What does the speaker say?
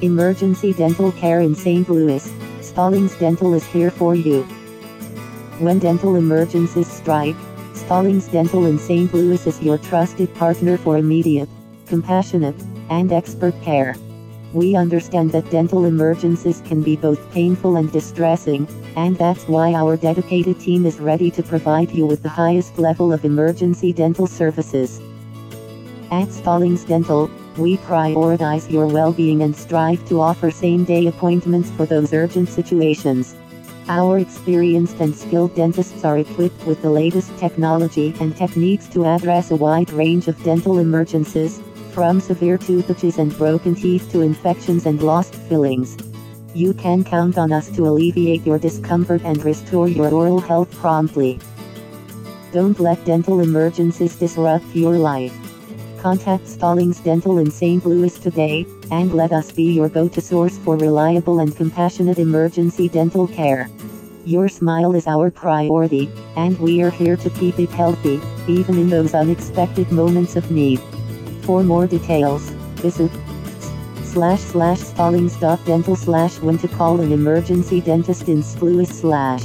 Emergency dental care in St. Louis. Stallings Dental is here for you. When dental emergencies strike, Stallings Dental in St. Louis is your trusted partner for immediate, compassionate, and expert care. We understand that dental emergencies can be both painful and distressing, and that's why our dedicated team is ready to provide you with the highest level of emergency dental services. At Stallings Dental, we prioritize your well-being and strive to offer same-day appointments for those urgent situations. Our experienced and skilled dentists are equipped with the latest technology and techniques to address a wide range of dental emergencies, from severe toothaches and broken teeth to infections and lost fillings. You can count on us to alleviate your discomfort and restore your oral health promptly. Don't let dental emergencies disrupt your life. Contact Stallings Dental in St. Louis today, and let us be your go-to source for reliable and compassionate emergency dental care. Your smile is our priority, and we are here to keep it healthy, even in those unexpected moments of need. For more details, visit slash slash stallings.dental slash when to call an emergency dentist in St. Louis slash.